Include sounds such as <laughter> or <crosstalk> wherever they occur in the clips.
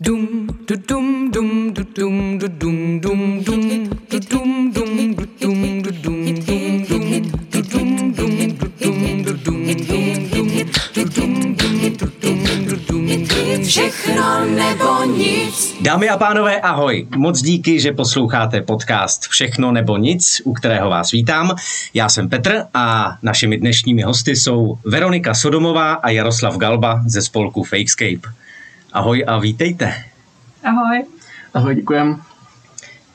Dum du dum dum du dum du dum dum dum du dum dum du dum du dum dum dum du dum dum du dum du dum dum dum du dum dum du dum du dum dum všechno nebo nic. Dámy a pánové, ahoj. Moc díky, že posloucháte podcast Všechno nebo nic, u kterého vás vítám. Já jsem Petr a našimi dnešními hosty jsou Veronika Sodomová a Jaroslav Galba ze spolku Fakescape. Ahoj a vítejte. Ahoj. Ahoj, děkujem.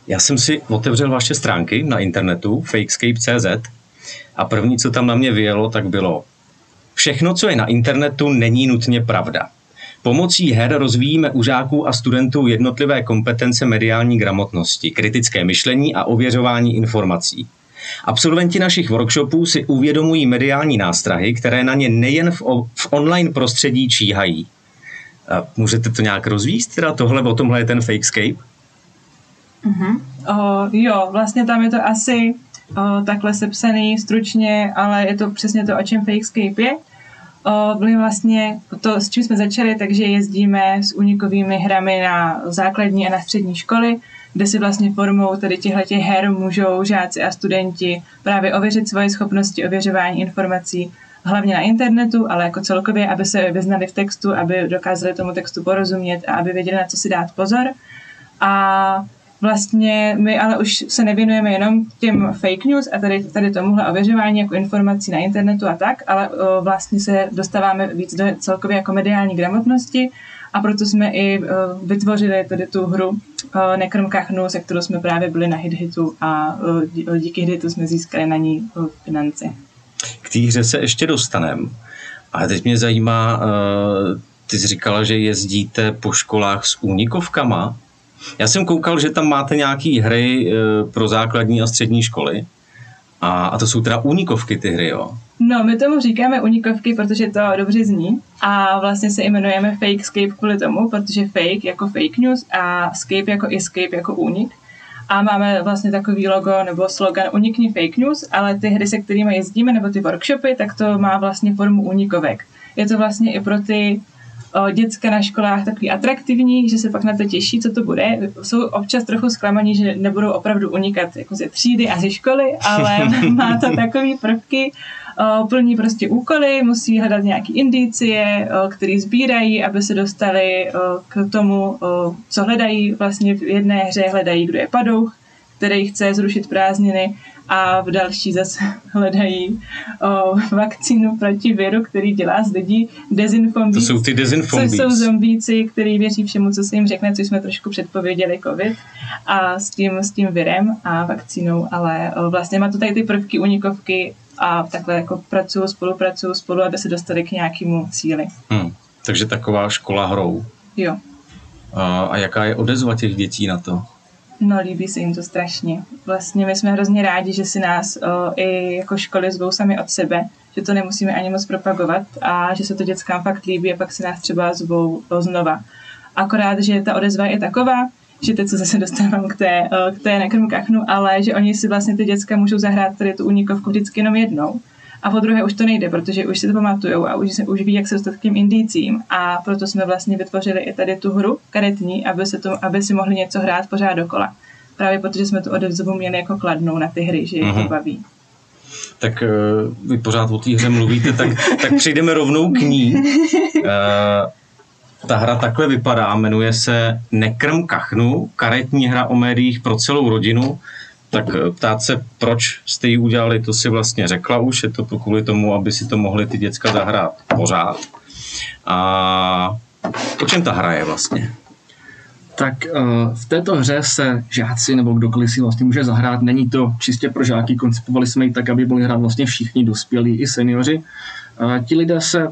Já jsem si otevřel vaše stránky na internetu fakescape.cz a první, co tam na mě vyjelo, tak bylo Všechno, co je na internetu, není nutně pravda. Pomocí her rozvíjíme u žáků a studentů jednotlivé kompetence mediální gramotnosti, kritické myšlení a ověřování informací. Absolventi našich workshopů si uvědomují mediální nástrahy, které na ně nejen v, o, v online prostředí číhají. Můžete to nějak rozvíst, teda tohle, o tomhle je ten Fakescape? Uh-huh. O, jo, vlastně tam je to asi o, takhle sepsaný stručně, ale je to přesně to, o čem Fakescape je. My vlastně to, s čím jsme začali, takže jezdíme s unikovými hrami na základní a na střední školy, kde si vlastně formou tady těchto her můžou žáci a studenti právě ověřit svoje schopnosti ověřování informací hlavně na internetu, ale jako celkově, aby se vyznali v textu, aby dokázali tomu textu porozumět a aby věděli, na co si dát pozor. A vlastně my ale už se nevěnujeme jenom těm fake news a tady, tady tomuhle ověřování jako informací na internetu a tak, ale vlastně se dostáváme víc do celkově jako mediální gramotnosti a proto jsme i vytvořili tady tu hru o, Nekrm kachnu, se kterou jsme právě byli na HitHitu a díky HitHitu jsme získali na ní finance. K té hře se ještě dostanem. Ale teď mě zajímá, ty jsi říkala, že jezdíte po školách s únikovkama. Já jsem koukal, že tam máte nějaké hry pro základní a střední školy. A, a to jsou teda únikovky ty hry, jo? No, my tomu říkáme unikovky, protože to dobře zní a vlastně se jmenujeme Fakescape kvůli tomu, protože fake jako fake news a scape jako escape jako únik a máme vlastně takový logo nebo slogan Unikni fake news, ale ty hry, se kterými jezdíme, nebo ty workshopy, tak to má vlastně formu unikovek. Je to vlastně i pro ty o, děcka na školách takový atraktivní, že se pak na to těší, co to bude. Jsou občas trochu zklamaní, že nebudou opravdu unikat jako ze třídy a ze školy, ale <laughs> má to takový prvky, plní prostě úkoly, musí hledat nějaký indicie, o, který sbírají, aby se dostali o, k tomu, co hledají. Vlastně v jedné hře hledají, kdo je padouch, který chce zrušit prázdniny a v další zase <laughs> hledají o, vakcínu proti viru, který dělá z lidí dezinfombíc. To jsou ty dezinfombíc. Což jsou zombíci, který věří všemu, co se jim řekne, což jsme trošku předpověděli covid a s tím, s tím virem a vakcínou, ale o, vlastně má to tady ty prvky unikovky a takhle jako pracují, spolupracují spolu, aby se dostali k nějakému cíli. Hmm. Takže taková škola hrou. Jo. A, a jaká je odezva těch dětí na to? No, líbí se jim to strašně. Vlastně my jsme hrozně rádi, že si nás o, i jako školy zvou sami od sebe, že to nemusíme ani moc propagovat a že se to dětskám fakt líbí a pak si nás třeba zvou o, znova. Akorát, že ta odezva je taková, že teď se zase dostávám k té, o, k té nekrmkachnu, ale že oni si vlastně ty děcka můžou zahrát tady tu unikovku vždycky jenom jednou. A po druhé už to nejde, protože už si to pamatujou a už, už ví, jak se dostat k těm indicím. A proto jsme vlastně vytvořili i tady tu hru karetní, aby, se to, aby si mohli něco hrát pořád dokola. Právě protože jsme tu odevzovu měli jako kladnou na ty hry, že je to baví. Tak uh, vy pořád o té hře mluvíte, tak, tak přejdeme rovnou k ní. <laughs> Ta hra takhle vypadá, jmenuje se Nekrm kachnu, karetní hra o médiích pro celou rodinu. Tak ptát se, proč jste ji udělali, to si vlastně řekla už, je to kvůli tomu, aby si to mohli ty děcka zahrát pořád. A o čem ta hra je vlastně? Tak v této hře se žáci nebo kdokoliv si vlastně může zahrát. Není to čistě pro žáky, koncipovali jsme ji tak, aby mohli hrát vlastně všichni dospělí i seniori. Ti lidé se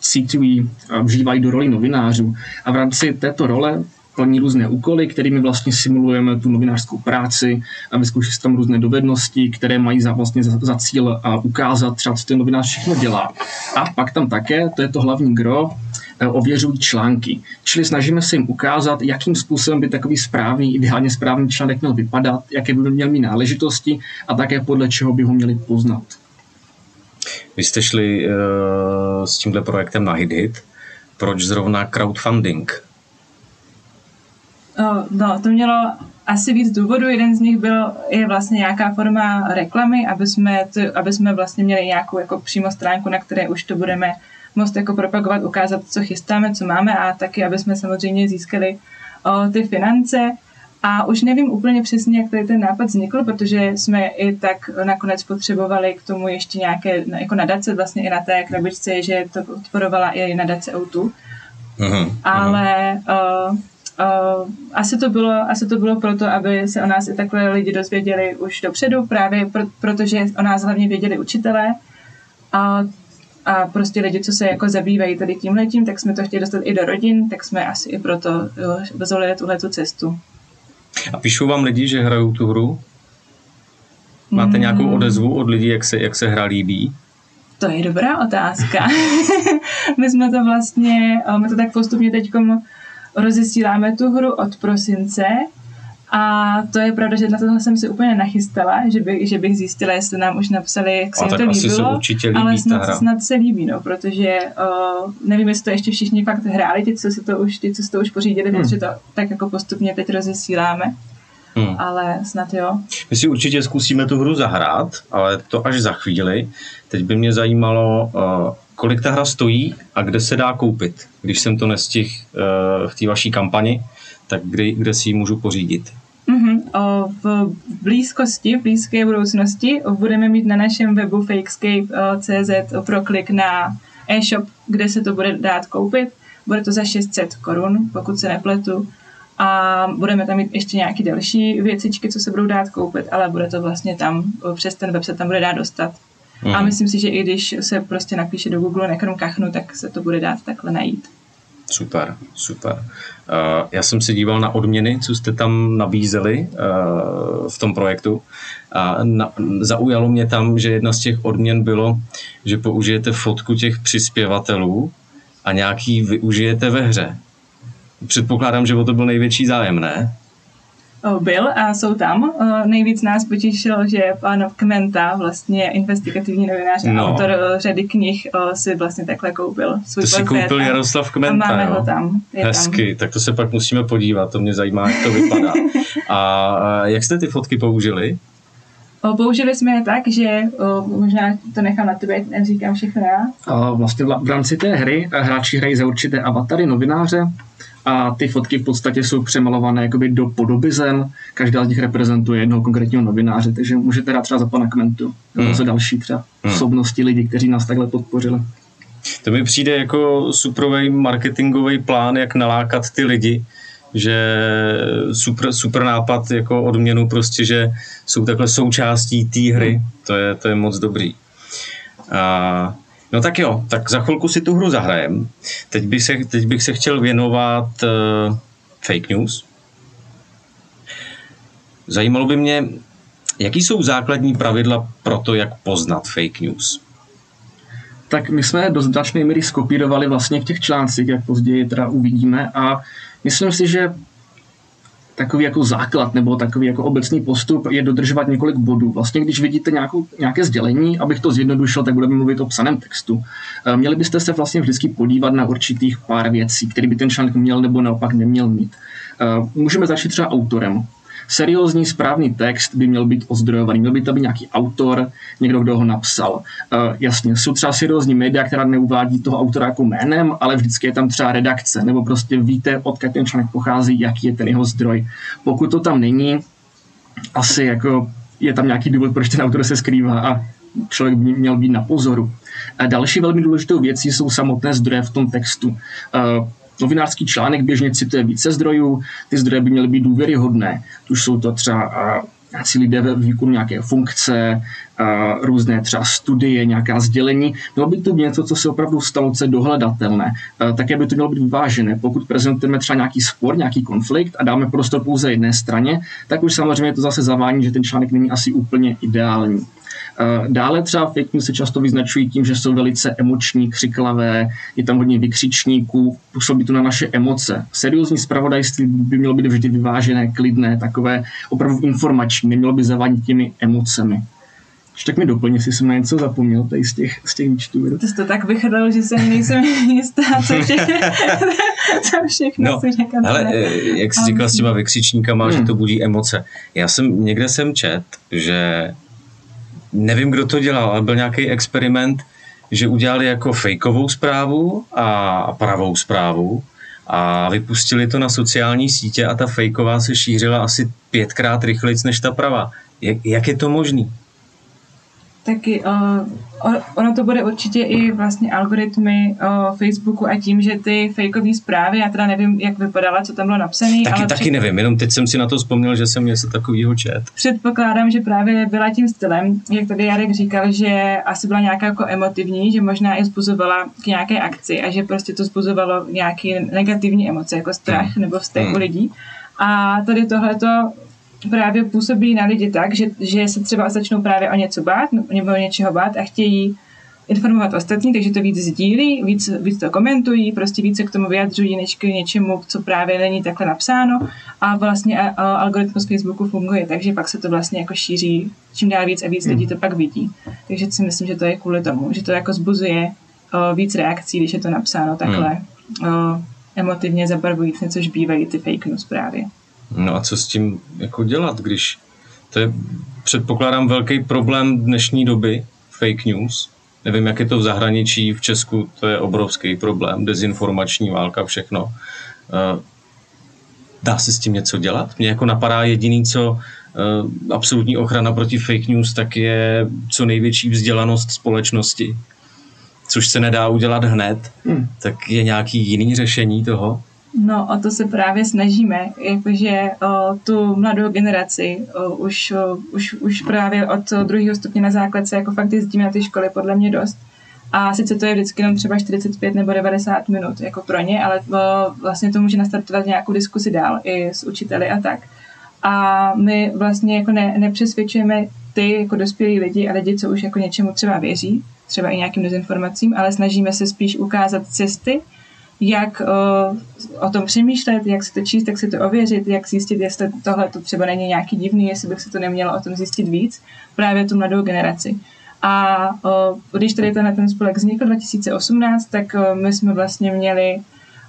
cítují a vžívají do roli novinářů a v rámci této role plní různé úkoly, kterými vlastně simulujeme tu novinářskou práci a vyzkouší tam různé dovednosti, které mají za, vlastně za, za cíl a ukázat třeba, co ten novinář všechno dělá. A pak tam také, to je to hlavní gro, ověřují články. Čili snažíme se jim ukázat, jakým způsobem by takový správný, ideálně správný článek měl vypadat, jaké by měl mít náležitosti a také podle čeho by ho měli poznat. Vy jste šli uh, s tímhle projektem na HitHit. Proč zrovna crowdfunding? No, to mělo asi víc důvodů. Jeden z nich byl je vlastně nějaká forma reklamy, aby jsme, to, aby jsme vlastně měli nějakou jako přímo stránku, na které už to budeme moct jako propagovat, ukázat, co chystáme, co máme a taky, aby jsme samozřejmě získali o, ty finance. A už nevím úplně přesně, jak tady ten nápad vznikl, protože jsme i tak nakonec potřebovali k tomu ještě nějaké jako nadace, vlastně i na té krabičce, že to podporovala i nadace O2. Mhm, Ale uh, uh, asi, to bylo, asi to bylo proto, aby se o nás i takhle lidi dozvěděli už dopředu, právě pro, protože o nás hlavně věděli učitelé a, a prostě lidi, co se jako zabývají tady tím letím, tak jsme to chtěli dostat i do rodin, tak jsme asi i proto uh, zvolili tuhle tu cestu. A píšou vám lidi, že hrajou tu hru? Máte Mm. nějakou odezvu od lidí, jak se, jak se hra líbí? To je dobrá otázka. <laughs> my jsme to vlastně, eh, my to tak postupně teď rozesíláme tu hru od prosince a to je pravda, že na tohle jsem si úplně nachystala, že, by, že bych zjistila, jestli nám už napsali, jak se jim to líbilo. líbí ale snad, snad se líbí, no, protože uh, nevím, jestli to ještě všichni fakt hráli, ti, co si to už, ti, co si to už pořídili, Hmm. protože to tak jako postupně teď rozesíláme, Hmm. ale snad jo. My si určitě zkusíme tu hru zahrát, ale to až za chvíli. Teď by mě zajímalo, uh, kolik ta hra stojí a kde se dá koupit. Když jsem to nestihl uh, v té vaší kampani, tak kde, kde si ji můžu pořídit. Mhm, v blízkosti, v blízké budoucnosti budeme mít na našem webu fakescape.cz proklik na e-shop, kde se to bude dát koupit. Bude to za 600 korun, pokud se nepletu. A budeme tam mít ještě nějaké další věcičky, co se budou dát koupit, ale bude to vlastně tam, přes ten web se tam bude dát dostat. Mhm. A myslím si, že i když se prostě napíše do Google nekrom kachnu, tak se to bude dát takhle najít. Super, super. Uh, já jsem si díval na odměny, co jste tam nabízeli uh, v tom projektu a zaujalo mě tam, že jedna z těch odměn bylo, že použijete fotku těch přispěvatelů a nějaký využijete ve hře. Předpokládám, že o to byl největší zájem, ne? O, byl a jsou tam. O, Nejvíc nás potěšilo, že pan Kmenta, vlastně investigativní novinář a No. autor o, řady knih, si vlastně takhle koupil svůj To si koupil a- Jaroslav a Kmenta, máme jo? ho tam. Je Hezky, tak to se pak musíme podívat, to mě zajímá, jak to vypadá. <laughs> A a jak jste ty fotky použili? Tam. Použili jsme je tak, že o, možná to nechám na tebe, neříkám všechno já. A vlastně v rámci té hry eh, hráči hrají za určité avatary novináře a ty fotky v podstatě jsou přemalované jakoby do podoby zem. Každá z nich reprezentuje jednoho konkrétního novináře, takže můžete dát třeba za pana Kmentu nebo Hmm. za další třeba Hmm. osobnosti lidí, kteří nás takhle podpořili. To mi přijde jako superový marketingový plán, jak nalákat ty lidi, že super, super nápad jako odměnu prostě, že jsou takhle součástí té hry. To je, to je moc dobrý. A, no tak jo, tak za chvilku si tu hru zahrajem. Teď bych se, teď bych se chtěl věnovat uh, fake news. Zajímalo by mě, jaký jsou základní pravidla pro to, jak poznat fake news. tak my jsme do značné míry skopírovali vlastně v těch článcích, jak později teda uvidíme a myslím si, že takový jako základ nebo takový jako obecný postup je dodržovat několik bodů. Vlastně když vidíte nějakou, nějaké sdělení, abych to zjednodušil, tak budeme mluvit o psaném textu. Eh, Měli byste se vlastně vždycky podívat na určitých pár věcí, které by ten článek měl nebo naopak neměl mít. Eh, Můžeme začít třeba autorem. Seriózní správný text by měl být ozdrojovaný, měl by tam být nějaký autor, někdo, kdo ho napsal. Uh, jasně, jsou třeba seriózní média, která neuvádí toho autora jako jménem, ale vždycky je tam třeba redakce, nebo prostě víte, odkud ten článek pochází, jaký je ten jeho zdroj. Pokud to tam není, asi jako je tam nějaký důvod, proč ten autor se skrývá a člověk by měl být na pozoru. A další velmi důležitou věcí jsou samotné zdroje v tom textu. Uh, novinářský článek běžně cituje více zdrojů, ty zdroje by měly být důvěryhodné. Už jsou to třeba uh, nějací lidé ve výkonu nějaké funkce, různé třeba studie, nějaká sdělení. Mělo by to být něco, co se opravdu stalo dohledatelné. Také by to mělo být vyvážené. Pokud prezentujeme třeba nějaký spor, nějaký konflikt a dáme prostor pouze jedné straně, tak už samozřejmě to zase zavání, že ten článek není asi úplně ideální. Dále třeba fake news se často vyznačují tím, že jsou velice emoční, křiklavé, je tam hodně vykřičníků, působí to na naše emoce. Seriózní zpravodajství by mělo být vždy vyvážené, klidné, takové opravdu informační, nemělo by zavádět těmi emocemi. Ještě tak mi doplně, jestli jsem na něco zapomněl tady z těch, z těch výčtů. Ty jsi to tak vychrlil, že jsem nejsem <laughs> jistá, co všechno, <laughs> co všechno No, si řekl. Ale eh, jak jsi říkal s těma vykřičníkama, Hmm. že to budí emoce. Já jsem, někde jsem čet, že nevím, kdo to dělal, ale byl nějaký experiment, že udělali jako fejkovou zprávu a pravou zprávu a vypustili to na sociální sítě a ta fejková se šířila asi pětkrát rychleji než ta pravá. Jak, jak je to možný? Taky uh, ono to bude určitě i vlastně algoritmy uh, Facebooku a tím, že ty fakeové zprávy, já teda nevím, jak vypadala, co tam bylo napsané, Taky, ale taky před, nevím, jenom teď jsem si na to vzpomněl, že jsem něco takového čet. předpokládám, že právě byla tím stylem, jak tady Jarek říkal, že asi byla nějaká jako emotivní, že možná i zbuzovala k nějaké akci a že prostě to zbuzovalo nějaké negativní emoce, jako strach nebo vztek Hmm. u lidí. A tady tohleto právě působí na lidi tak, že, že se třeba začnou právě o něco bát nebo o něčeho bát a chtějí informovat ostatní, takže to víc sdílí, víc, víc to komentují, prostě více k tomu vyjadřují než k něčemu, co právě není takhle napsáno a vlastně a, a algoritmus Facebooku funguje, takže pak se to vlastně jako šíří čím dál víc a víc lidí to pak vidí. Takže si myslím, že to je kvůli tomu, že to jako zbuzuje o, víc reakcí, když je to napsáno takhle o, emotivně zabarvujíc, což bývají ty fake news právě. No a co s tím jako dělat, když to je, předpokládám, velký problém dnešní doby, fake news. Nevím, jak je to v zahraničí, v Česku to je obrovský problém, dezinformační válka, všechno. Eh, Dá se s tím něco dělat? Mně jako napadá jediný, co eh, absolutní ochrana proti fake news, tak je co největší vzdělanost společnosti, což se nedá udělat hned. Hmm. Tak je nějaký jiný řešení toho? No, o to se právě snažíme, jakože o, tu mladou generaci o, už, o, už, už právě od druhého stupně na základce jako fakt jezdíme na ty školy podle mě dost. A sice to je vždycky jenom třeba 45 nebo 90 minut jako pro ně, ale o, vlastně to může nastartovat nějakou diskusi dál i s učiteli a tak. A my vlastně jako ne, nepřesvědčujeme ty jako dospělí lidi a lidi, co už jako něčemu třeba věří, třeba i nějakým dezinformacím, ale snažíme se spíš ukázat cesty, jak o, o tom přemýšlet, jak se to číst, jak se to ověřit, jak zjistit, jestli tohle to třeba není nějaký divný, jestli bych se to nemělo o tom zjistit víc, právě tu mladou generaci. A o, když tady tenhle ten spolek vznikl 2018, tak o, my jsme vlastně měli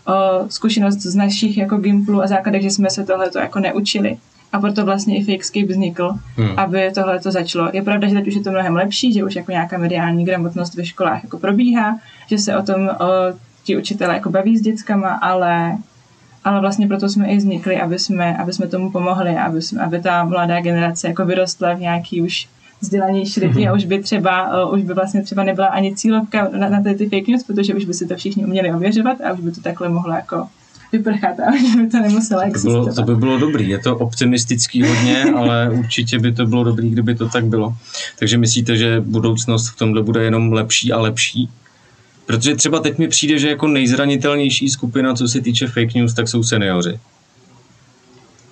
o, zkušenost z našich jako Gimplu a základech, že jsme se tohleto jako neučili. A proto vlastně i Fakescape vznikl, Hmm. aby tohle to začalo. Je pravda, že teď už je to mnohem lepší, že už jako nějaká mediální gramotnost ve školách jako probíhá, že se o tom o, ti učitelé jako baví s dětskama, ale, ale vlastně proto jsme i vznikli, aby jsme, aby jsme tomu pomohli, aby, jsme, aby ta mladá generace jako vyrostla v nějaký už vzdělanější lidi a už by třeba, uh, už by vlastně třeba nebyla ani cílovka na, na ty, ty fake news, protože už by si to všichni uměli ověřovat a už by to takhle mohlo jako vyprchat a <laughs> už by to nemuselo To bylo, existovat. to by bylo dobrý. Je to optimistický hodně, <laughs> ale určitě by to bylo dobrý, kdyby to tak bylo. Takže myslíte, že budoucnost v tomhle bude jenom lepší a lepší? Protože třeba teď mi přijde, že jako nejzranitelnější skupina, co se týče fake news, tak jsou seniori.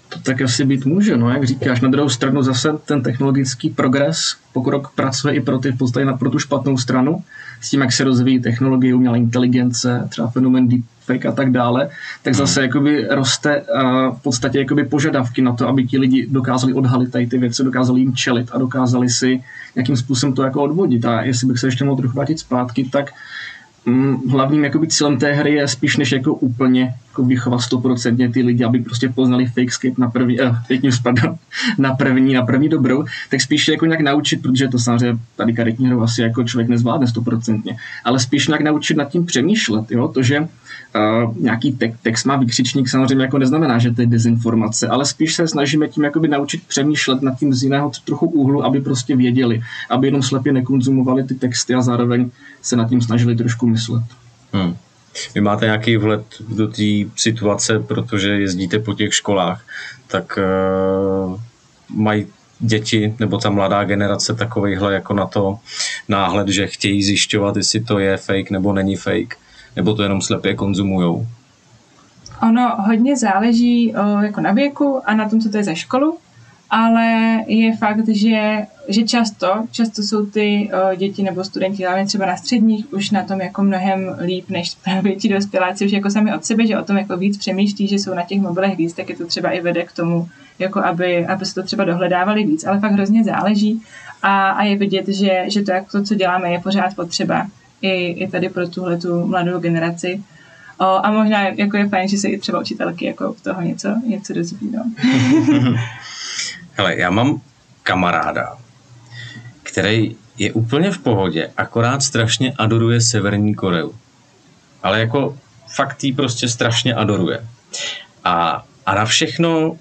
To tak asi být může, no, jak říkáš. Na druhou stranu zase ten technologický progres, pokrok pracuje i pro ty v podstatě na, pro tu špatnou stranu, s tím, jak se rozvíjí technologie, umělá inteligence, třeba fenomen deepfake a tak dále, tak zase jakoby roste uh, v podstatě jakoby požadavky na to, aby ti lidi dokázali odhalit tady ty věci, dokázali jim čelit a dokázali si nějakým způsobem to jako odvodit. A jestli bych se ještě mohl trochu vrátit zpátky, tak hlavním jakoby cílem té hry je spíš než jako úplně jako vychovat stoprocentně ty lidi, aby prostě poznali fakescape na první, eh, fake news, pardon, <laughs> na první, na první dobrou, tak spíš jako nějak naučit, protože to samozřejmě tady karetní hru asi jako člověk nezvládne stoprocentně, ale spíš nějak naučit nad tím přemýšlet, jo, to, že uh, nějaký te- text má vykřičník samozřejmě jako neznamená, že to je dezinformace, ale spíš se snažíme tím jakoby naučit přemýšlet nad tím z jiného trochu úhlu, aby prostě věděli, aby jenom slepě nekonzumovali ty texty a zároveň se nad tím snažili trošku myslet. Hmm. Vy máte nějaký vhled do té situace, protože jezdíte po těch školách, tak uh, mají děti nebo ta mladá generace takovejhle jako na to náhled, že chtějí zjišťovat, jestli to je fake nebo není fake, nebo to jenom slepě konzumujou. Ono hodně záleží o, jako na věku a na tom, co to je za školu, ale je fakt, že, že často, často jsou ty o, děti nebo studenti, hlavně třeba na středních, už na tom jako mnohem líp, než <laughs> právě ti dospěláci už jako sami od sebe, že o tom jako víc přemýšlí, že jsou na těch mobilech víc, tak je to třeba i vede k tomu, jako aby, aby se to třeba dohledávali víc, ale fakt hrozně záleží. a, a je vidět, že, že to, jak to, co děláme, je pořád potřeba i, i tady pro tuhle tu mladou generaci. O, a možná jako je fajn, že se i třeba učitelky jako toho něco, něco dozví. No. <laughs> Hele, já mám kamaráda, který je úplně v pohodě, akorát strašně adoruje Severní Koreu. Ale jako fakt jí prostě strašně adoruje. A, a na všechno,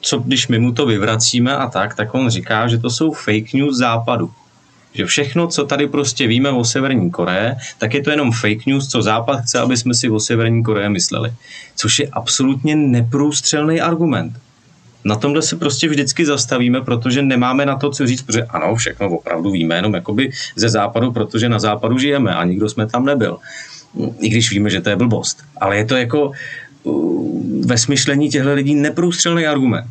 co když my mu to vyvracíme a tak, tak on říká, že to jsou fake news západu. Že všechno, co tady prostě víme o Severní Koreji, tak je to jenom fake news, co Západ chce, aby jsme si o Severní Koreji mysleli. Což je absolutně neprůstřelný argument. Na tomhle se prostě vždycky zastavíme, protože nemáme na to, co říct, protože ano, všechno opravdu víme, jenom jakoby ze západu, protože na západu žijeme a nikdo jsme tam nebyl. I když víme, že to je blbost. Ale je to jako uh, ve smyšlení těchto lidí neprůstřelný argument.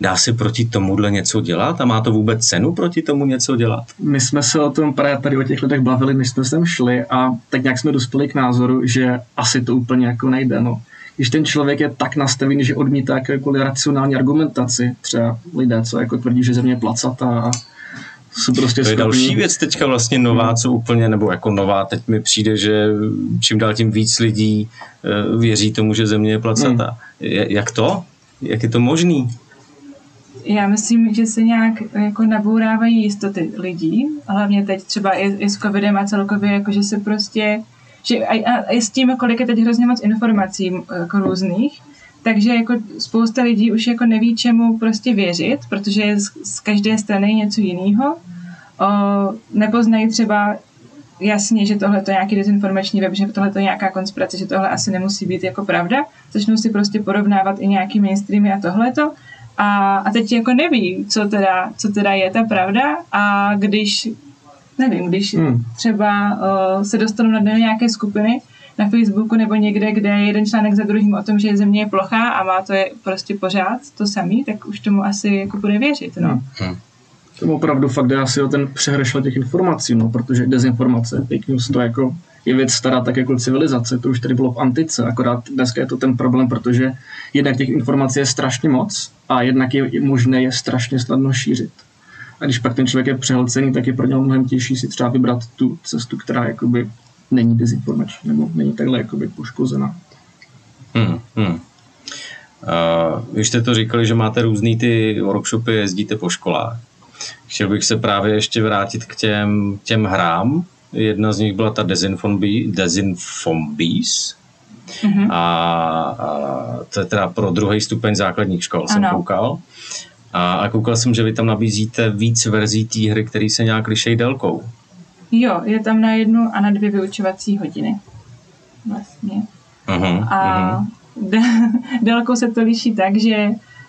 Dá se proti tomuhle něco dělat a má to vůbec cenu proti tomu něco dělat? My jsme se o tom právě tady o těch lidech bavili, než jsme sem šli a tak nějak jsme dospěli k názoru, že asi to úplně jako nejde. No. Když ten člověk je tak nastavený, že odmítá jakékoliv racionální argumentaci, třeba lidé, co jako tvrdí, že země je placatá a jsou prostě To je schopní- další věc teďka vlastně nová, co úplně, nebo jako nová, teď mi přijde, že čím dál tím víc lidí eh, věří tomu, že země je placatá. Je- Jak to? Jak je to možný? Já myslím, že se nějak jako nabourávají jistoty lidí, hlavně teď třeba i, i s covidem a celkově, jako že se prostě, že a, a, a s tím, kolik je teď hrozně moc informací jako různých, takže jako spousta lidí už jako neví, čemu prostě věřit, protože je z, z každé strany něco jiného. O, nepoznají třeba jasně, že tohle to je nějaký dezinformační web, že tohle to je nějaká konspirace, že tohle asi nemusí být jako pravda. Začnou si prostě porovnávat i nějaký mainstreamy a tohleto. A, a teď jako neví, co teda, co teda je ta pravda a když, nevím, když Hmm. třeba uh, se dostanou na nějaké skupiny na Facebooku nebo někde, kde je jeden článek za druhým o tom, že země je plochá a má to je prostě pořád to samý, tak už tomu asi jako bude věřit, no. Hmm. To opravdu fakt jde asi o ten přehršel těch informací, no, protože dezinformace, fake news, to jako je věc stará tak jako civilizace, to už tady bylo v antice, akorát dneska je to ten problém, protože jednak těch informací je strašně moc a jednak je možné je strašně snadno šířit. A když pak ten člověk je přehlcený, tak je pro něho mnohem těžší si třeba vybrat tu cestu, která jakoby není dezinformační nebo není takhle jakoby poškozená. Hmm, hmm. Uh, vy jste to říkali, že máte různý ty workshopy, jezdíte po školách. Chtěl bych se právě ještě vrátit k těm, těm hrám. Jedna z nich byla ta Desinfombies. Mhm. A, a to je teda pro druhý stupeň základních škol, jsem Ano. koukal. A, a koukal jsem, že vy tam nabízíte víc verzí té hry, které se nějak lišejí délkou. Jo, je tam na jednu a na dvě vyučovací hodiny. Vlastně. Uh-huh, A <laughs> de- délkou se to liší tak, že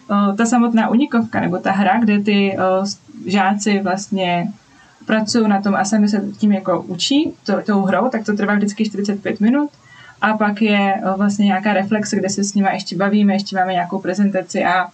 o, ta samotná unikovka, nebo ta hra, kde ty o, žáci vlastně pracují na tom a sami se tím jako učí to, tou hrou, tak to trvá vždycky 45 minut. A pak je o, vlastně nějaká reflexe, kde se s nimi ještě bavíme, ještě máme nějakou prezentaci a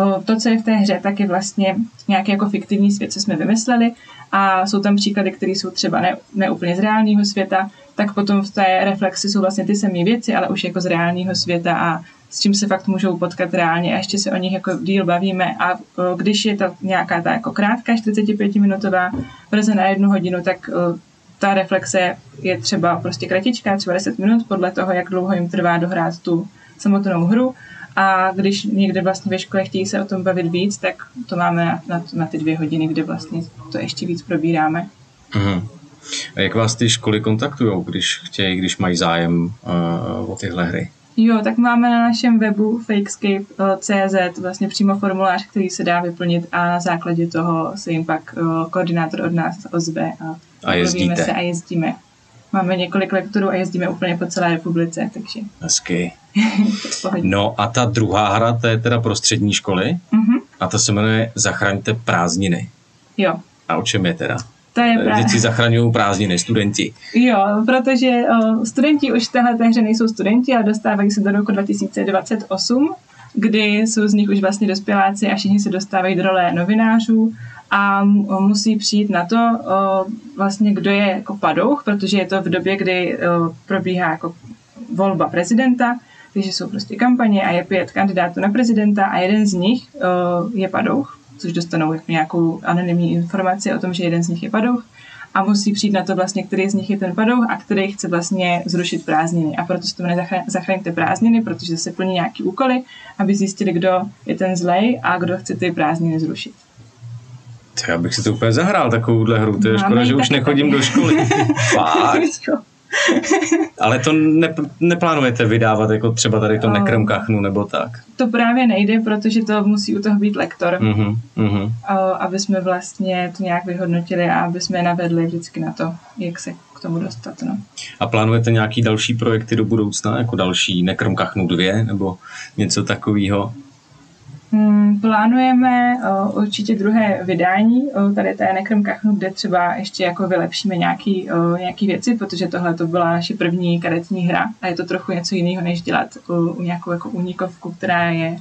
o, to, co je v té hře, tak je vlastně nějaký jako fiktivní svět, co jsme vymysleli a jsou tam příklady, které jsou třeba ne, ne úplně z reálného světa, tak potom v té reflexi jsou vlastně ty samé věci, ale už jako z reálného světa a s čím se fakt můžou potkat reálně a ještě se o nich jako díl bavíme a o, když je to nějaká ta jako krátká 45-minutová verze na jednu hodinu, tak o, ta reflexe je třeba prostě kratičká, třeba 10 minut, podle toho, jak dlouho jim trvá dohrát tu samotnou hru. A když někde vlastně ve škole chtějí se o tom bavit víc, tak to máme na, na, na ty dvě hodiny, kde vlastně to ještě víc probíráme. Mhm. A jak vás ty školy kontaktují, když chtějí, když mají zájem uh, o tyhle hry? Jo, tak máme na našem webu fakescape.cz vlastně přímo formulář, který se dá vyplnit a na základě toho se jim pak o, koordinátor od nás ozve a, A jezdíte. se a jezdíme. Máme několik lektorů a jezdíme úplně po celé republice, takže Hezky. <laughs> to. No a ta druhá hra, to je teda pro střední školy Mhm, a ta se jmenuje Zachraňte prázdniny. jo, A o čem je teda? To je právě. Vždycky zachraňují prázdniny studenti. Jo, protože o, studenti už v téhle hře nejsou studenti, ale dostávají se do roku 2028, kdy jsou z nich už vlastně dospěláci a všichni se dostávají do role novinářů a musí přijít na to, o, vlastně kdo je jako padouch, protože je to v době, kdy o, probíhá jako volba prezidenta, takže jsou prostě kampaně a je pět kandidátů na prezidenta a jeden z nich o, je padouch. Což dostanou jako nějakou anonymní informaci o tom, že jeden z nich je padouch a musí přijít na to vlastně, který z nich je ten padouch a který chce vlastně zrušit prázdniny. A proto se to jmenuje Zachraňte prázdniny, protože se plní nějaký úkoly, aby zjistili, kdo je ten zlej a kdo chce ty prázdniny zrušit. To já bych si to úplně zahrál, takovouhle hru. To je Máme škoda, že už taky nechodím tady. do školy. <laughs> Ale to ne, neplánujete vydávat jako třeba tady to Oh. nekrmkachnu nebo tak. To právě nejde, protože to musí u toho být lektor, Mhm, mhm. a aby jsme vlastně to nějak vyhodnotili a aby jsme navedli vždycky na to, jak se k tomu dostat. No. A plánujete nějaký další projekty do budoucna, jako další Nekrmkachnu 2 nebo něco takového? Hmm, plánujeme o, určitě druhé vydání o, tady té Nekrm Kachnu, kde třeba ještě jako vylepšíme nějaký, o, nějaký věci, protože tohle to byla naše první karetní hra a je to trochu něco jiného, než dělat nějakou jako únikovku, která je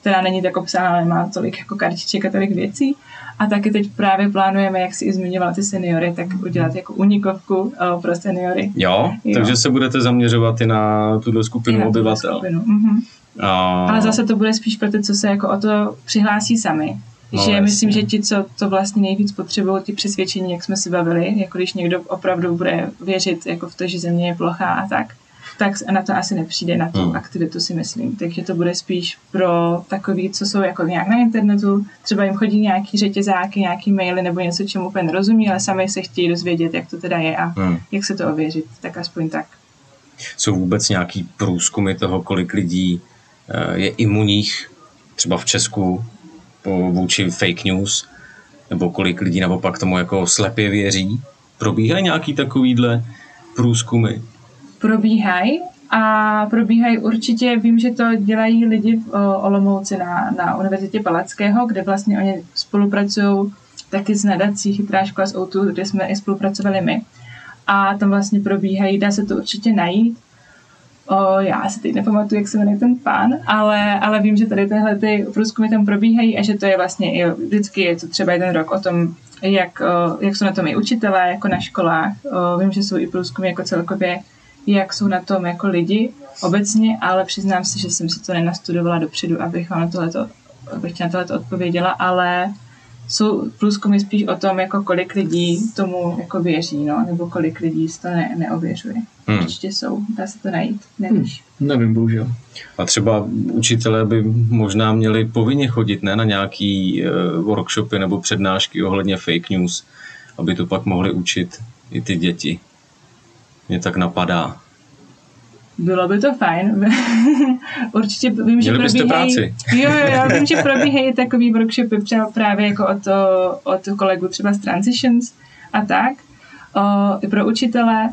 která není tak obsáhlá, nemá tolik jako kartiček a tolik věcí. A taky teď právě plánujeme, jak si i zmiňoval ty seniory, tak udělat jako únikovku o, pro seniory. Jo? Jo. takže se budete zaměřovat i na tuhle skupinu I na obyvatel. skupinu. Mhm. A... Ale zase to bude spíš pro ty, co se jako o to přihlásí sami. No, že jasně. myslím, že ti, co to vlastně nejvíc potřebují, ty přesvědčení, jak jsme si bavili, jako když někdo opravdu bude věřit jako v to, že země je plochá a tak, tak na to asi nepřijde na tu Hmm. aktivitu, si myslím. Takže to bude spíš pro takový, co jsou jako nějak na internetu, třeba jim chodí nějaký řetězáky, nějaký maily nebo něco, čemu úplně nerozumí, ale sami se chtějí dozvědět, jak to teda je a Hmm. jak se to ověřit. Tak aspoň tak. Jsou vůbec nějaký průzkumy toho, kolik lidí je imunních, třeba v Česku, vůči fake news, nebo kolik lidí naopak tomu jako slepě věří? Probíhají nějaký takovýhle průzkumy? probíhají a probíhají určitě, vím, že to dělají lidi v Olomouci na, na Univerzitě Palackého, kde vlastně oni spolupracují taky s nadací Chytrá škola z Outu, kde jsme i spolupracovali my. A tam vlastně probíhají, dá se to určitě najít. O, já si teď nepamatuju, jak se jmenuje ten pán, ale, ale vím, že tady tyhle ty průzkumy tam probíhají a že to je vlastně i vždycky je to třeba jeden rok o tom, jak, o, jak jsou na tom i učitelé jako na školách. O, vím, že jsou i průzkumy jako celkově jak jsou na tom jako lidi obecně, ale přiznám se, že jsem si to nenastudovala dopředu, abych vám na tohleto, abych na tohleto odpověděla, ale jsou průzkumy spíš o tom, jako kolik lidí tomu jako věří, no, nebo kolik lidí to ne, neověřuje. Hmm. Hmm. Určitě jsou, dá se to najít, nevíš. Nevím, bohužel. A třeba učitelé by možná měli povinně chodit ne, na nějaký uh, workshopy nebo přednášky ohledně fake news, aby to pak mohli učit i ty děti. Mě tak napadá. Bylo by to fajn. <laughs> Určitě vím, že Měli byste probíhají... práci. Jo, jo, jo, vím, že probíhají takový workshopy třeba právě jako od, od kolegů třeba z Transitions a tak, o, i pro učitele.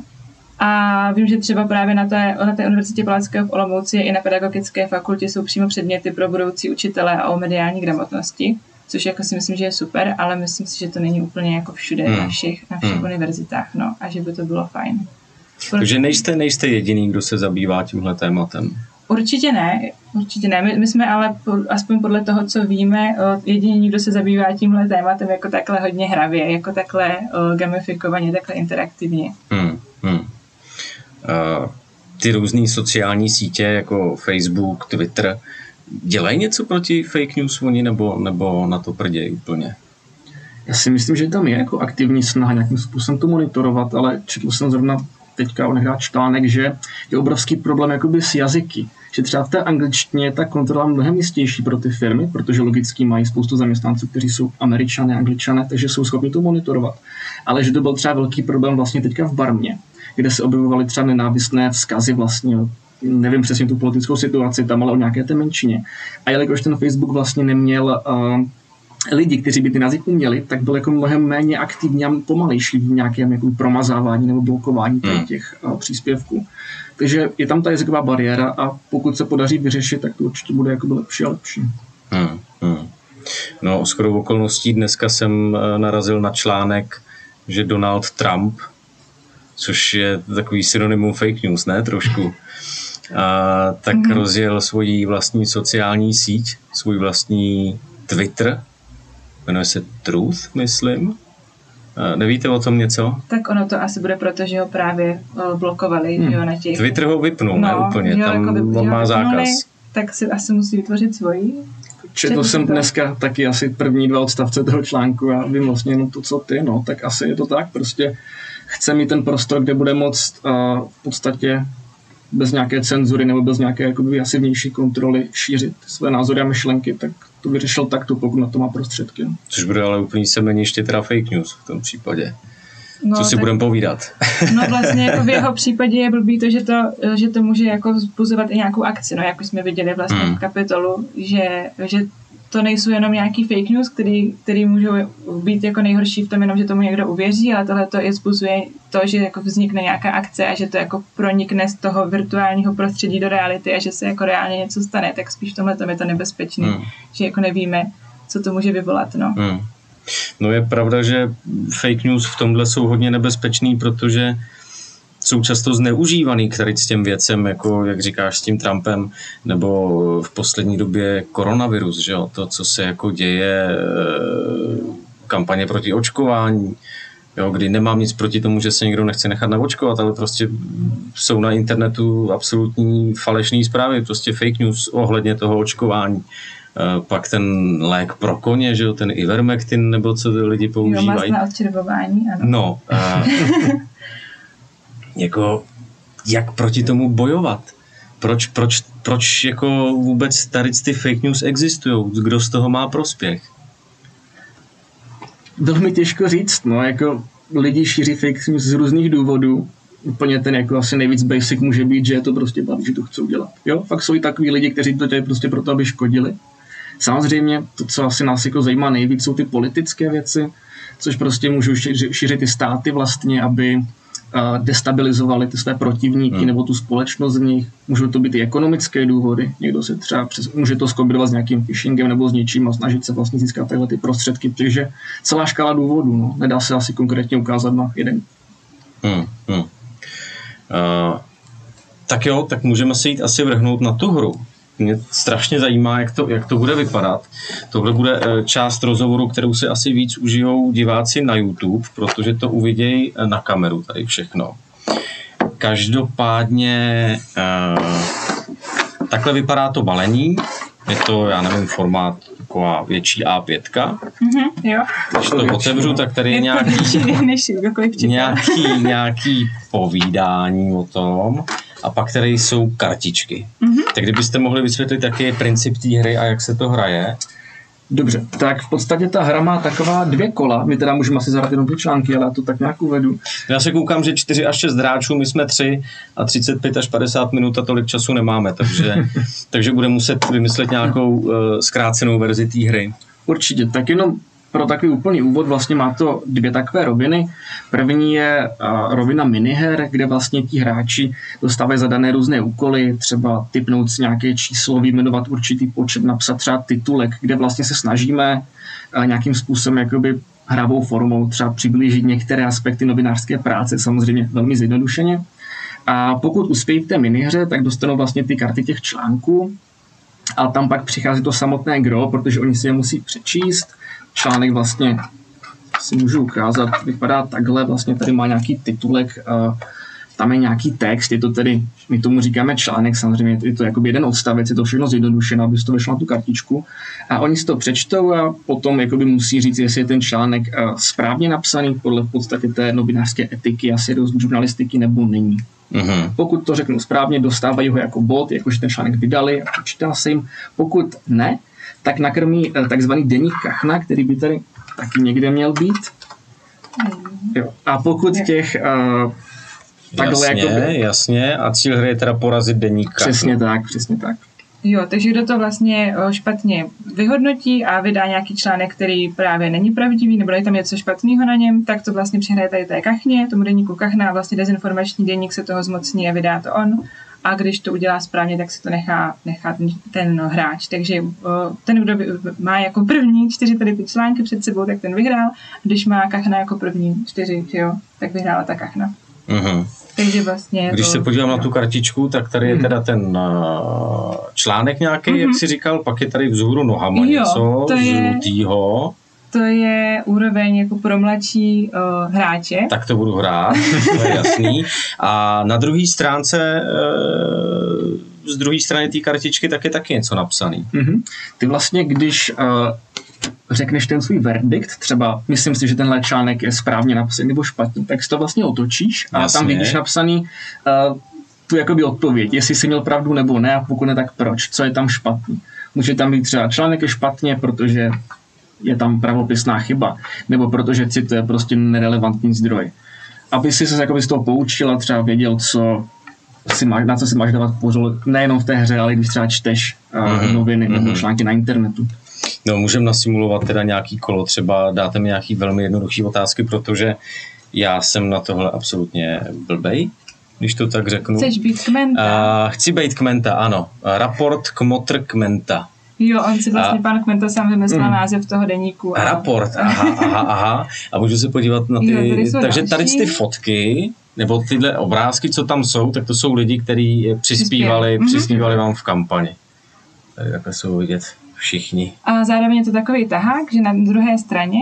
A vím, že třeba právě na té, na té univerzitě Palackého v Olomouci i na pedagogické fakultě jsou přímo předměty pro budoucí učitele o mediální gramotnosti, což jako si myslím, že je super, ale myslím si, že to není úplně jako všude Hmm. na všech, na všech Hmm. univerzitách, no, a že by to bylo fajn. Takže nejste, nejste jediný, kdo se zabývá tímhle tématem. Určitě ne, určitě ne. My, my jsme ale po, aspoň podle toho, co víme, o, jediný, kdo se zabývá tímhle tématem jako takhle hodně hravě, jako takhle gamifikovaně, takhle interaktivně. Hmm, hmm. Uh, ty různé sociální sítě jako Facebook, Twitter, dělají něco proti fake news oni, nebo, nebo na to prdějí úplně? Já si myslím, že tam je jako aktivní snaha nějakým způsobem to monitorovat, ale četl jsem zrovna teďka onehrát článek, že je obrovský problém jakoby s jazyky. Že třeba v té angličtině je ta kontrola mnohem jistější pro ty firmy, protože logicky mají spoustu zaměstnanců, kteří jsou američané, angličané, takže jsou schopni to monitorovat. Ale že to byl třeba velký problém vlastně teďka v Barmě, kde se objevovaly třeba nenávistné vzkazy vlastně nevím přesně tu politickou situaci tam, ale o nějaké té menšině. A jelikož ten Facebook vlastně neměl uh, lidi, kteří by ty jazyky měli, tak byl jako mnohem méně aktivní a pomalejší v nějakém jako promazávání nebo blokování Hmm. hmm. těch uh, příspěvků. Takže je tam ta jazyková bariéra a pokud se podaří vyřešit, tak to určitě bude jako lepší a lepší. Hmm, hmm. No, s chodou okolností dneska jsem eh, narazil na článek, že Donald Trump, což je takový synonymum fake news, ne, trošku, a, tak mm-hmm. rozjel svoji vlastní sociální síť, svůj vlastní Twitter, jmenuje se Truth, myslím. A nevíte o tom něco? Tak ono to asi bude proto, že ho právě o, blokovali, Hmm. že jo, na těch... Twitter ho vypnul, ne úplně, tam jako vy- že on má vypnuli, zákaz. Tak si asi musí vytvořit svoji. četl jsem dneska taky asi první dva odstavce toho článku a vím vlastně jenom to, co ty, no, tak asi je to tak, prostě chce mít ten prostor, kde bude moct uh, v podstatě bez nějaké cenzury nebo bez nějaké jakoby, asi vnější kontroly šířit své názory a myšlenky, tak to vyřešil takto, pokud na to má prostředky. Což bude ale úplně semeniště teda fake news v tom případě. No, Co si budeme povídat? <laughs> No vlastně jako v jeho <laughs> případě je blbý to, že to, že to může jako vzbuzovat i nějakou akci, no jak jsme viděli vlastně hmm. v kapitolu, že, že to nejsou jenom nějaký fake news, který, který můžou být jako nejhorší v tom jenom, že tomu někdo uvěří, ale tohle to i způsobuje to, že jako vznikne nějaká akce a že to jako pronikne z toho virtuálního prostředí do reality a že se jako reálně něco stane, tak spíš v tomhle je to nebezpečný, hmm. že jako nevíme, co to může vyvolat, no. Hmm. No je pravda, že fake news v tomhle jsou hodně nebezpečný, protože jsou často zneužívaný k tady s těm věcem, jako jak říkáš s tím Trumpem, nebo v poslední době koronavirus, že jo? to, co se jako děje, eh, kampaně proti očkování, jo? kdy nemám nic proti tomu, že se někdo nechce nechat naočkovat, ale prostě jsou na internetu absolutní falešné zprávy, prostě fake news ohledně toho očkování. Eh, pak ten lék pro koně, že jo, ten Ivermectin, nebo co ty lidi používají. Jo, odčervování, ano. No, a, <laughs> jako, jak proti tomu bojovat? Proč, proč, proč jako vůbec tady ty fake news existují? Kdo z toho má prospěch? Velmi těžko říct, no, jako lidi šíří fake news z různých důvodů. Úplně ten jako asi nejvíc basic může být, že je to prostě baví, že to chcou dělat. Jo, fakt jsou i takový lidi, kteří to dělají prostě proto, aby škodili. Samozřejmě to, co asi nás jako zajímá nejvíc, jsou ty politické věci, což prostě můžou šířit ty státy vlastně, aby destabilizovali ty své protivníky hmm. nebo tu společnost z nich. Můžou to být i ekonomické důvody. Někdo se třeba přes, může to skombinovat s nějakým phishingem nebo s něčím a snažit se vlastně získat tyhle ty prostředky. Takže celá škála důvodů. No. Nedá se asi konkrétně ukázat na jeden. Hmm, hmm. Uh, tak jo, tak můžeme se jít asi vrhnout na tu hru mě strašně zajímá, jak to, jak to bude vypadat. Tohle bude eh, část rozhovoru, kterou si asi víc užijou diváci na YouTube, protože to uvidějí eh, na kameru tady všechno. Každopádně eh, takhle vypadá to balení. Je to, já nevím, formát taková větší A5. Mm-hmm, jo. Když to otevřu, tak tady je, je nějaký, nějaký, nějaký povídání o tom a pak tady jsou kartičky. Mm-hmm. Tak kdybyste mohli vysvětlit, jaký je princip té hry a jak se to hraje? Dobře, tak v podstatě ta hra má taková dvě kola. My teda můžeme asi zahrát jenom ty články, ale já to tak nějak uvedu. Já se koukám, že 4 až 6 hráčů, my jsme 3 a 35 až 50 minut a tolik času nemáme, takže, <laughs> takže bude muset vymyslet nějakou uh, zkrácenou verzi té hry. Určitě, tak jenom pro takový úplný úvod vlastně má to dvě takové roviny. První je rovina miniher, kde vlastně ti hráči dostávají zadané různé úkoly, třeba typnout si nějaké číslo, vyjmenovat určitý počet, napsat třeba titulek, kde vlastně se snažíme nějakým způsobem jakoby hravou formou třeba přiblížit některé aspekty novinářské práce, samozřejmě velmi zjednodušeně. A pokud uspějí v té minihře, tak dostanou vlastně ty karty těch článků, a tam pak přichází to samotné gro, protože oni si je musí přečíst článek vlastně si můžu ukázat, vypadá takhle, vlastně tady má nějaký titulek, tam je nějaký text, je to tedy, my tomu říkáme článek, samozřejmě je to jakoby jeden odstavec, je to všechno zjednodušeno, aby to vyšlo na tu kartičku. A oni si to přečtou a potom jakoby musí říct, jestli je ten článek správně napsaný podle v podstatě té novinářské etiky a seriózní žurnalistiky nebo není. Mm-hmm. Pokud to řeknu správně, dostávají ho jako bod, jakože ten článek vydali a počítá se jim. Pokud ne, tak nakrmí eh, takzvaný deník kachna, který by tady taky někde měl být. Jo. A pokud těch uh, takhle jasně, jakoby... jasně. A cíl hry je teda porazit deník kachna. Přesně tak, přesně tak. Jo, takže kdo to vlastně eh, špatně vyhodnotí a vydá nějaký článek, který právě není pravdivý, nebo je tam něco špatného na něm, tak to vlastně přihraje tady té kachně, tomu deníku kachna a vlastně dezinformační deník se toho zmocní a vydá to on a když to udělá správně, tak si to nechá, nechá ten, ten hráč. Takže ten, kdo má jako první čtyři tady ty články před sebou, tak ten vyhrál. Když má kachna jako první čtyři, jo, tak vyhrála ta kachna. Uh-huh. Takže vlastně Když to, se podívám jo. na tu kartičku, tak tady je mhm. teda ten uh, článek nějaký, uh-huh. jak si říkal, pak je tady vzhůru nohama jo, něco žlutýho to je úroveň jako pro mladší uh, hráče. Tak to budu hrát, to je jasný. A na druhé stránce uh, z druhé strany té kartičky tak je taky něco napsaný. Mhm. Ty vlastně, když uh, řekneš ten svůj verdikt, třeba myslím si, že tenhle článek je správně napsaný nebo špatně, tak si to vlastně otočíš a Jasně. tam vidíš napsaný uh, tu jakoby odpověď, jestli jsi měl pravdu nebo ne a pokud ne, tak proč, co je tam špatný. Může tam být třeba článek je špatně, protože je tam pravopisná chyba, nebo protože cituje prostě nerelevantní zdroj. Aby si se jakoby z toho poučil a třeba věděl, co si má, na co si máš dávat pozor, nejenom v té hře, ale i když třeba čteš uh, Mhm, noviny nebo mhm. články na internetu. No, můžeme nasimulovat teda nějaký kolo, třeba dáte mi nějaký velmi jednoduchý otázky, protože já jsem na tohle absolutně blbej, když to tak řeknu. Chceš být kmenta? Uh, chci být kmenta, ano. Raport kmotr kmenta. Jo, on si vlastně a- pan Kmenta sám vymyslel Mm. název toho deníku. A raport, aha, aha, aha. A můžu se podívat na <laughs> Jo, ty, tady jsou takže tady další. ty fotky, nebo tyhle obrázky, co tam jsou, tak to jsou lidi, kteří přispívali, Mhm. přispívali vám v kampani. Tady takhle jsou vidět všichni. A zároveň je to takový tahák, že na druhé straně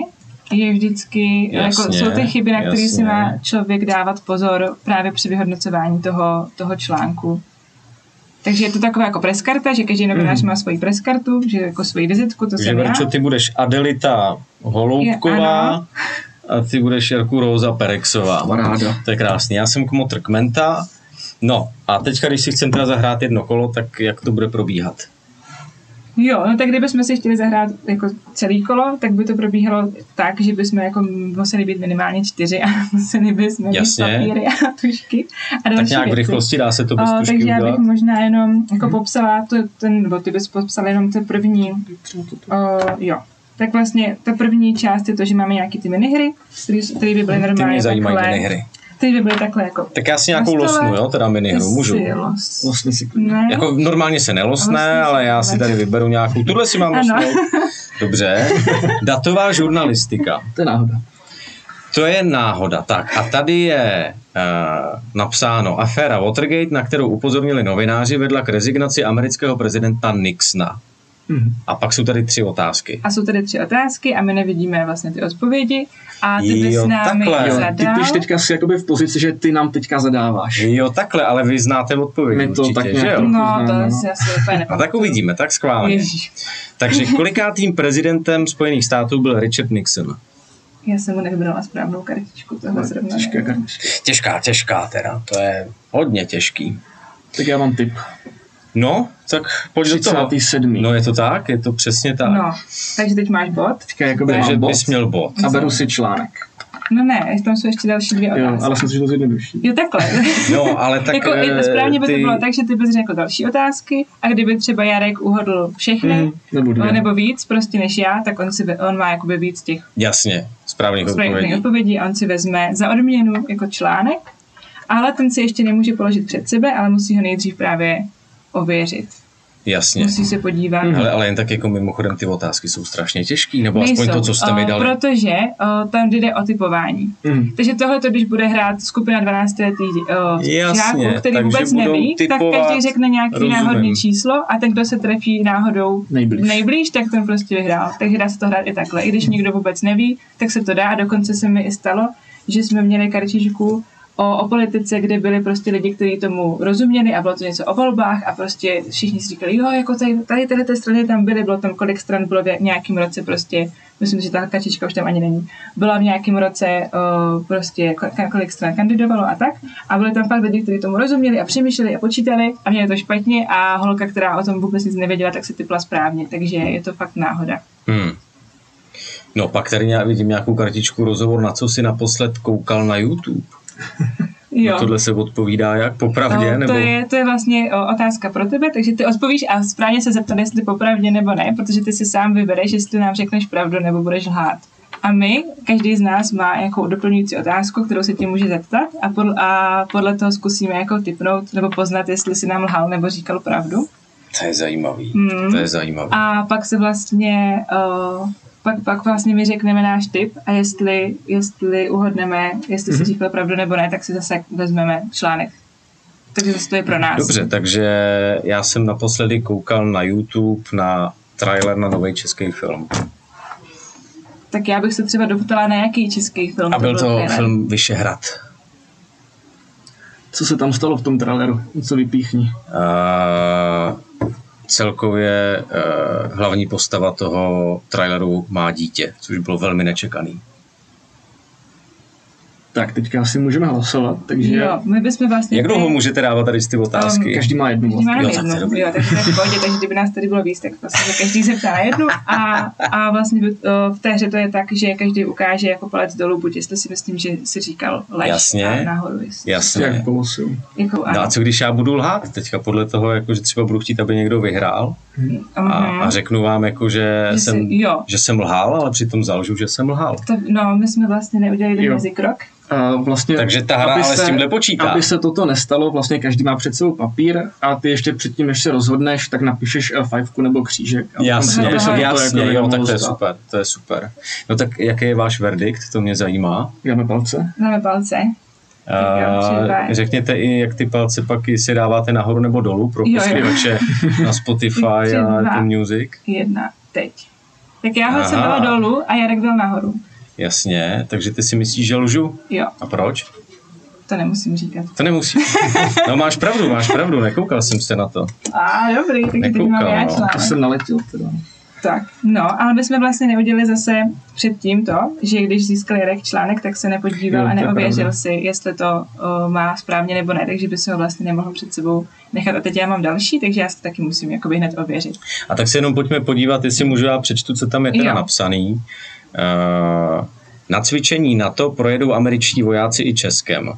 je vždycky, Jasně, jako, jsou ty chyby, na které si má člověk dávat pozor právě při vyhodnocování toho, toho článku. Takže je to taková jako preskarta, že každý novinář má svoji preskartu, že jako svoji vizitku, to jsem já. Verčo, ty budeš Adelita Holoubková Je, a ty budeš Jarku Róza Perexová. Kamaráda. To je krásný. Já jsem Kmotr Kmenta. No a teďka, když si chcem teda zahrát jedno kolo, tak jak to bude probíhat? Jo, no tak kdybychom si chtěli zahrát jako celý kolo, tak by to probíhalo tak, že bychom jako museli být minimálně čtyři a <laughs> museli bychom mít Jasně. papíry a tušky a další Tak nějak v rychlosti dá se to bez O, tušky takže já udělat? bych možná jenom jako popsala to, ten, nebo ty bys popsala jenom to první, o, jo. Tak vlastně ta první část je to, že máme nějaký ty minihry, které by byly Ty normálně mě zajímají minihry. Které by byly takhle jako Tak já si nějakou losnu, jo, teda minihru, můžu. Ty si los- Vlastně si Ne? Jako normálně se nelosne, Losne se, ale já si tady vyberu nějakou. Tuhle si mám losnout. Dobře. <laughs> Datová žurnalistika. To je náhoda. To je náhoda. Tak a tady je uh, napsáno aféra Watergate, na kterou upozornili novináři, vedla k rezignaci amerického prezidenta Nixona. Mhm. A pak jsou tady tři otázky. A jsou tady tři otázky a my nevidíme vlastně ty odpovědi a ty bys Jo, námi takhle. Jo, ty, zadal. ty jsi teďka si jakoby v pozici, že ty nám teďka zadáváš. Jo, takhle, ale vy znáte odpověď My to určitě, tak že jo? No, to no. si asi úplně <laughs> A tak uvidíme, tak schválně. Ježíš. Takže <laughs> kolikátým prezidentem Spojených států byl Richard Nixon? Já jsem mu nevybrala správnou kartičku, tohle zrovna. Těžké nevím. kartičky. Těžká, těžká teda, to je hodně těžký. Tak já mám tip. No, tak pojď do toho. 37. No je to tak, je to přesně tak. No, takže teď máš bod. Teďka jakoby Takže mám bod bys měl bod. a beru si článek. No ne, tam jsou ještě další dvě Jo, otázky. ale jsem si že to zjednodušší. Jo, takhle. <laughs> No, ale tak jako, eh, správně by to ty... bylo tak, že ty bys řekl další otázky a kdyby třeba Jarek uhodl všechny, Mhm, nebo dvě. nebo víc prostě než já, tak on, si, on má jakoby víc těch Jasně, správných správných odpovědí. odpovědí a on si vezme za odměnu jako článek, ale ten si ještě nemůže položit před sebe, ale musí ho nejdřív právě ověřit. Jasně. Musí se podívat. Mhm. Ale, ale jen tak jako mimochodem ty otázky jsou strašně těžký, nebo aspoň Nejsou, to, co jste mi o, dali. Protože o, tam jde o typování. Mhm. Takže tohle, když bude hrát skupina 12 letých Jasně, žáků, který takže vůbec neví, tak typovat, každý řekne nějaký rozumím. náhodný číslo a ten, kdo se trefí náhodou Nejblíž. nejblíž, tak ten prostě vyhrál. Takže dá se to hrát i takhle. I když nikdo vůbec neví, tak se to dá a dokonce se mi i stalo, že jsme měli kartičku o, o politice, kde byli prostě lidi, kteří tomu rozuměli a bylo to něco o volbách a prostě všichni si říkali, jo, jako tady, tady tyhle ty strany tam byly, bylo tam kolik stran bylo v nějakém roce prostě, myslím, že ta kartička už tam ani není, byla v nějakém roce o, prostě ko- kolik stran kandidovalo a tak a byli tam fakt lidi, kteří tomu rozuměli a přemýšleli a počítali a měli to špatně a holka, která o tom vůbec nic nevěděla, tak se typla správně, takže je to fakt náhoda. Hmm. No pak tady já vidím nějakou kartičku rozhovor, na co si naposled koukal na YouTube. <laughs> Jo. Tohle se odpovídá jak popravdě, No, nebo... to, je, to je vlastně o, otázka pro tebe, takže ty odpovíš a správně se zeptat, jestli popravdě nebo ne, protože ty si sám vybereš, jestli nám řekneš pravdu nebo budeš lhát. A my, každý z nás má nějakou doplňující otázku, kterou se tě může zeptat a, podle, a podle toho zkusíme jako typnout nebo poznat, jestli si nám lhal nebo říkal pravdu. To je zajímavý, Hmm. to je zajímavý. A pak se vlastně, uh, pak, pak vlastně my řekneme náš tip a jestli, jestli uhodneme, jestli si Mhm. říkal pravdu nebo ne, tak si zase vezmeme článek. Takže zase to je pro nás. Dobře, takže já jsem naposledy koukal na YouTube na trailer na nový český film. Tak já bych se třeba doptala na jaký český film A byl to trailer. film Vyšehrad. Co se tam stalo v tom traileru? Co vypíchni? Uh, celkově uh, hlavní postava toho traileru má dítě, což bylo velmi nečekaný. Tak, teďka asi můžeme hlasovat, takže Jo, my bychom vlastně... Jak dlouho můžete dávat tady ty otázky? každý má jednu. Každý má Jo, tak jednu, dobrý. jo, takže to je v pohodě, takže kdyby nás tady bylo víc, tak vlastně se každý zeptá na jednu a, a vlastně by- o, v té hře to je tak, že každý ukáže jako palec dolů, buď jestli si myslím, že si říkal lež Jasně. a nahoru, jestli, Jasně. Jak jako No a co když já budu lhát teďka podle toho, jako, že třeba budu chtít, aby někdo vyhrál a, Mhm. a řeknu vám, jako, že, Že jsem, si- jo. že jsem lhal, ale přitom zalžu, že jsem lhal. To, no, my jsme vlastně neudělali ten Jo. Vlastně, Takže ta hra aby ale s tímhle počítá. Aby se toto nestalo, vlastně každý má před sebou papír a ty ještě předtím, než se rozhodneš, tak napíšeš eh, fajfku nebo křížek. A Jasně, aby se to jasně, jako jo, tak to je super, to je super. No tak jaký je váš verdikt, to mě zajímá. Dáme palce. Dáme palce. Třeba- řekněte i, jak ty palce pak si dáváte nahoru nebo dolů pro posluchače <laughs> na Spotify a. Apple Music. Jedna, teď. Tak já ho jsem dala dolů a Jarek dal nahoru. Jasně, takže ty si myslíš, že lžu? Jo, A proč? to nemusím říkat. To nemusíš. <laughs> No máš pravdu, máš pravdu, nekoukal jsem se na to. A dobrý, takže teď Nekoukal, mám já no. článek. To jsem naletěl teda. Tak, no, ale my jsme vlastně neudělali zase předtím to, že když získal Jarek článek, tak se nepodíval Jo, a neověřil si, jestli to o, má správně nebo ne, takže by se ho vlastně nemohl před sebou nechat. A teď já mám další, takže já si to taky musím jakoby hned ověřit. A tak se jenom pojďme podívat, jestli můžu já přečtu, co tam je teda Jo. napsaný. Uh, na cvičení NATO projedou američtí vojáci i Českem.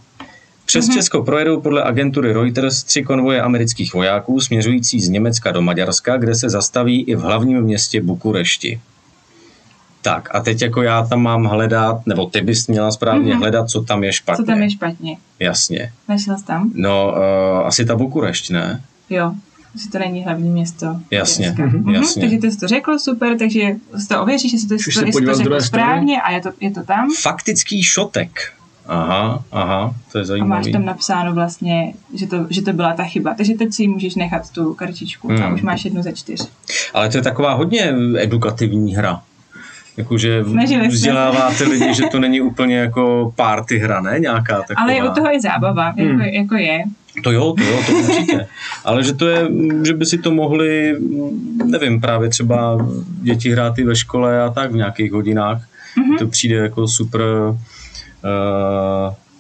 Přes Mhm. Česko projedou podle agentury Reuters tři konvoje amerických vojáků směřující z Německa do Maďarska, kde se zastaví i v hlavním městě Bukurešti. Tak a teď jako já tam mám hledat, nebo ty bys měla správně Mhm. hledat, co tam je špatně. Co tam je špatně? Jasně. Našel jsi tam? No, uh, asi ta Bukurešť, ne? Jo, že to není hlavní město. Jasně, mhm, Mhm, jasně. Takže ty jsi to řekl, super, takže si to ověříš, jestli to, se to, jestli to z řekl druhé strany? správně a je to, je to tam. Faktický šotek. Aha, aha, to je A máš tam napsáno vlastně, že to, že to byla ta chyba. Takže teď si můžeš nechat tu kartičku a Hmm. už máš jednu ze čtyř. Ale to je taková hodně edukativní hra. Jakože se. vzděláváte lidi, že to není úplně jako party hra, ne? Nějaká taková. Ale je u toho i zábava, Hmm. jako, jako je. To jo, to jo, to určitě. Ale že to je, že by si to mohli, nevím, právě třeba děti hrát i ve škole a tak v nějakých hodinách. Mhm. To přijde jako super uh,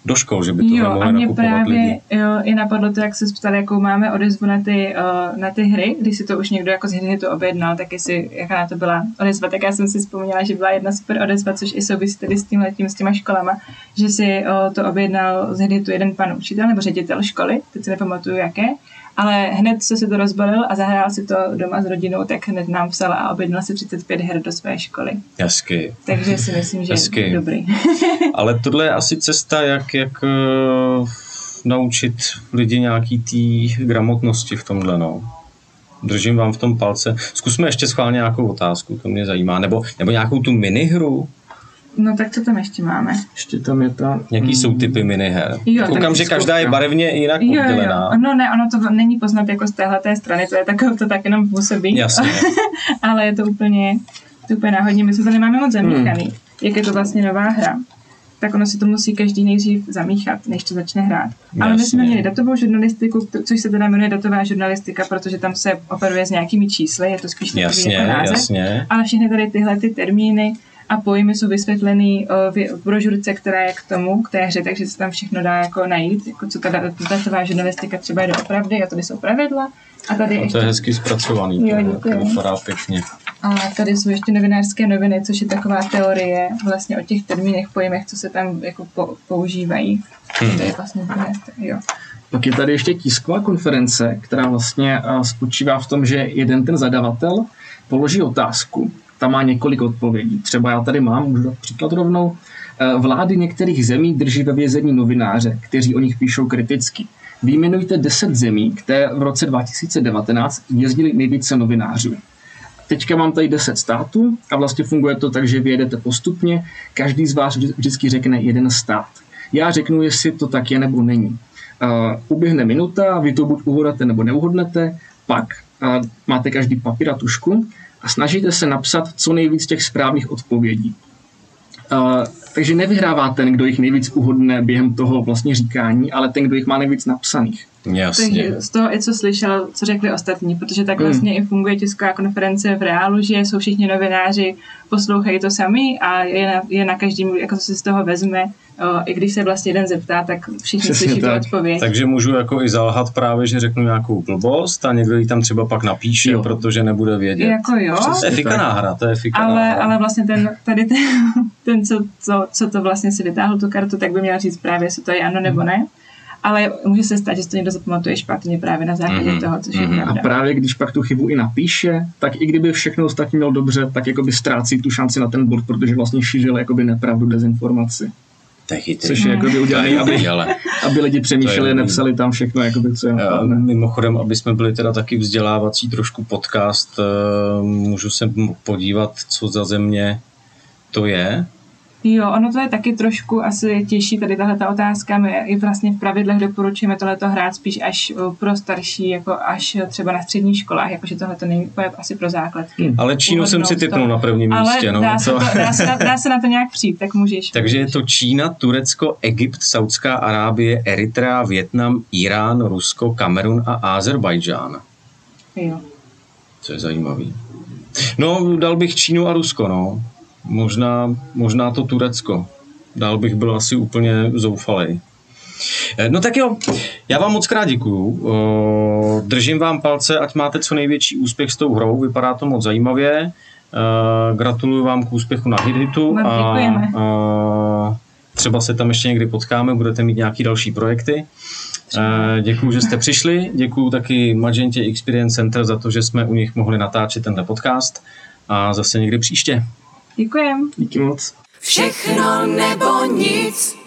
do škol, že by to Jo, a mohli mě právě lidi. jo, i napadlo to, jak se ptal, jakou máme odezvu na ty, uh, na ty hry, když si to už někdo jako z hry to objednal, tak jestli, jaká na to byla odezva, tak já jsem si vzpomněla, že byla jedna super odezva, což i souvisí tedy s tím letím, s těma školama, že si uh, to objednal z hry tu jeden pan učitel nebo ředitel školy, teď si nepamatuju jaké, ale hned, co si to rozbalil a zahrál si to doma s rodinou, tak hned nám psal a objednal si 35 her do své školy. Hezky. Takže si myslím, že Hezky. je dobrý. <laughs> Ale tohle je asi cesta, jak, jak uh, naučit lidi nějaký té gramotnosti v tomhle, no. Držím vám v tom palce. Zkusme ještě schválně nějakou otázku, to mě zajímá. Nebo, nebo nějakou tu minihru. No tak co tam ještě máme? Ještě tam je ta... Jaký jsou typy miniher? Jo, Koukám, že každá je barevně jinak Jo, jo, oddělená. jo. No ne, ono to není poznat jako z téhle strany, to je takové, to tak jenom působí. Jasně. <laughs> Ale je to úplně, to úplně náhodně, my se to nemáme moc zamíchaný, hmm. jak je to vlastně nová hra. Tak ono si to musí každý nejdřív zamíchat, než to začne hrát. Ale my jsme Jasně. měli datovou žurnalistiku, což se teda jmenuje datová žurnalistika, protože tam se operuje s nějakými čísly, je to spíš takový Jasně, jako název. jasně. Ale všechny tady tyhle ty termíny a pojmy jsou vysvětleny o, v v brožurce, která je k tomu, k té hře, takže se tam všechno dá jako najít, jako co ta dat- datová žurnalistika třeba je doopravdy a tady jsou pravidla. A tady A to ještě je hezky zpracovaný. Jo, to, děkuji. to vypadá pěkně. a tady jsou ještě novinářské noviny, což je taková teorie vlastně o těch termínech, pojmech, co se tam jako po, používají. Hmm. To je vlastně jo. Pak je tady ještě tisková konference, která vlastně eh, spočívá v tom, že jeden ten zadavatel položí otázku. Tam má několik odpovědí. Třeba já tady mám, můžu dát příklad rovnou. Eh, Vlády některých zemí drží ve vězení novináře, kteří o nich píšou kriticky. Výjmenujte 10 zemí, které v roce 2019 jezdili nejvíce novinářů. Teďka mám tady 10 států a vlastně funguje to tak, že vy jedete postupně, každý z vás vždy- vždycky řekne jeden stát. Já řeknu, jestli to tak je nebo není. Uh, uběhne minuta, vy to buď uhodnete nebo neuhodnete, pak uh, máte každý papír a tušku a snažíte se napsat co nejvíc těch správných odpovědí. Uh, Takže nevyhrává ten, kdo jich nejvíc uhodne během toho vlastně říkání, ale ten, kdo jich má nejvíc napsaných. Jasně. Takže z toho i co slyšel, co řekli ostatní, protože tak vlastně i funguje tisková konference v reálu, že jsou všichni novináři, poslouchají to sami a je na, je na každém, jako co si z toho vezme. O, I když se vlastně jeden zeptá, tak všichni Přesně slyší tu tak. odpověď. Takže můžu jako i zalhat právě, že řeknu nějakou blbost a někdo ji tam třeba pak napíše, Jo. protože nebude vědět. Jako jo, To je fikaná hra, to je fikaná ale, hra. ale vlastně ten, tady ten, <laughs> ten co, co, co, to vlastně si vytáhl tu kartu, tak by měl říct právě, jestli to je ano nebo ne. Ale může se stát, že si to někdo zapamatuje špatně právě na základě Mhm, toho, což je mhm. A pravda. právě když pak tu chybu i napíše, tak i kdyby všechno ostatní měl dobře, tak jakoby ztrácí tu šanci na ten bod, protože vlastně šířil jakoby nepravdu, dezinformaci. To je chytrý. Což je jakoby udělané, aby, ale aby lidi přemýšleli, nepsali tam všechno, jakoby, co je eh, napadne. mimochodem, aby jsme byli teda taky vzdělávací trošku podcast, eh, můžu se podívat, co za země to je. Jo, ono to je taky trošku asi těžší, tady tahle ta otázka. My i vlastně v pravidlech doporučujeme tohleto hrát spíš až pro starší, jako až třeba na středních školách, jakože tohle to není úplně asi pro základky. Ale Čínu jsem si typnul na prvním Ale místě. No, dá, se to... dá, se na, dá se na to nějak přijít, tak můžeš. Takže je to Čína, Turecko, Egypt, Saudská Arábie, Eritrea, Větnam, Irán, Rusko, Kamerun a Azerbajdžán. Jo. Co je zajímavý. No, dal bych Čínu a Rusko, no. Možná, možná to Turecko. Dál bych byl asi úplně zoufalej. Eh, No tak jo, já vám moc krát děkuju. Eh, Držím vám palce, ať máte co největší úspěch s tou hrou, vypadá to moc zajímavě. Eh, Gratuluju vám k úspěchu na HitHitu Moc a eh, třeba se tam ještě někdy potkáme, budete mít nějaký další projekty. Děkuju, že jste přišli, děkuju taky Magentě Experience Center za to, že jsme u nich mohli natáčet tenhle podcast a zase někdy příště. Děkujem. Díky moc. Všechno nebo nic.